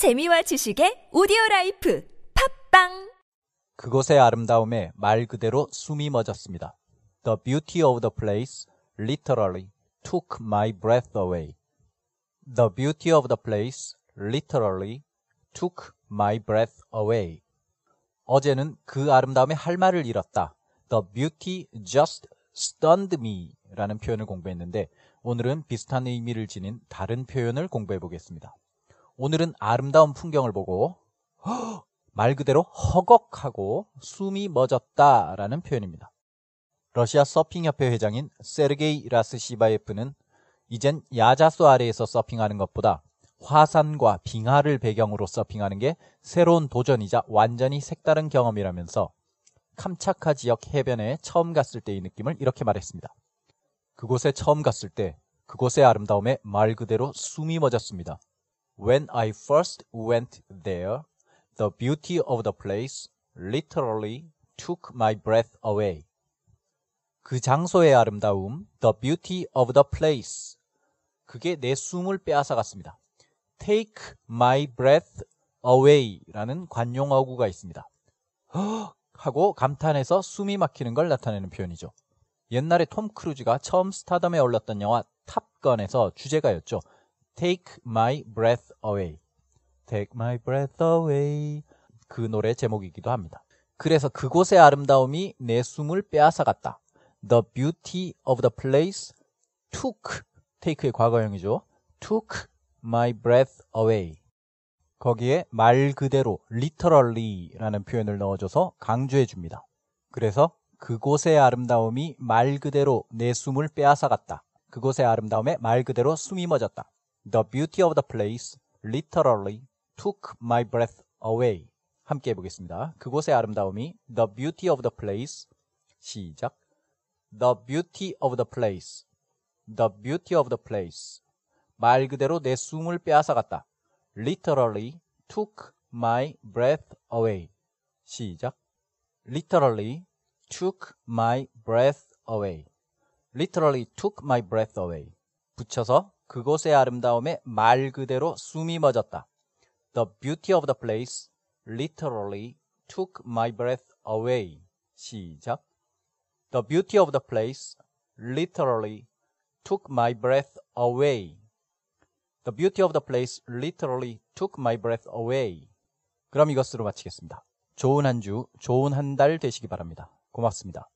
재미와 지식의 오디오 라이프 팝빵 그곳의 아름다움에 말 그대로 숨이 멎었습니다. The beauty of the place literally took my breath away. The beauty of the place literally took my breath away. 어제는 그 아름다움에 할 말을 잃었다. The beauty just stunned me 라는 표현을 공부했는데 오늘은 비슷한 의미를 지닌 다른 표현을 공부해 보겠습니다. 오늘은 아름다운 풍경을 보고 허! 말 그대로 허걱하고 숨이 멎었다라는 표현입니다. 러시아 서핑협회 회장인 세르게이 라스시바예프는 이젠 야자수 아래에서 서핑하는 것보다 화산과 빙하를 배경으로 서핑하는 게 새로운 도전이자 완전히 색다른 경험이라면서 캄차카 지역 해변에 처음 갔을 때의 느낌을 이렇게 말했습니다. 그곳에 처음 갔을 때 그곳의 아름다움에 말 그대로 숨이 멎었습니다. When I first went there, the beauty of the place literally took my breath away. 그 장소의 아름다움, the beauty of the place. 그게 내 숨을 빼앗아갔습니다. take my breath away 라는 관용 어구가 있습니다. 하고 감탄해서 숨이 막히는 걸 나타내는 표현이죠. 옛날에 톰 크루즈가 처음 스타덤에 올랐던 영화 탑건에서 주제가였죠. Take my breath away. Take my breath away. 그 노래 제목이기도 합니다. 그래서 그곳의 아름다움이 내 숨을 빼앗아갔다. The beauty of the place took, take의 과거형이죠. took my breath away. 거기에 말 그대로 literally라는 표현을 넣어줘서 강조해 줍니다. 그래서 그곳의 아름다움이 말 그대로 내 숨을 빼앗아갔다. 그곳의 아름다움에 말 그대로 숨이 멎었다. The beauty of the place literally took my breath away. 함께 해보겠습니다. 그곳의 아름다움이 The beauty of the place 시작 The beauty of the place The beauty of the place 말 그대로 내 숨을 빼앗아갔다. Literally took my breath away. 시작 Literally took my breath away. Literally took my breath away. 붙여서 그곳의 아름다움에 말 그대로 숨이 멎었다. The beauty of the place literally took my breath away. 시작. The beauty of the place literally took my breath away. The beauty of the place literally took my breath away. 그럼 이것으로 마치겠습니다. 좋은 한 주, 좋은 한 달 되시기 바랍니다. 고맙습니다.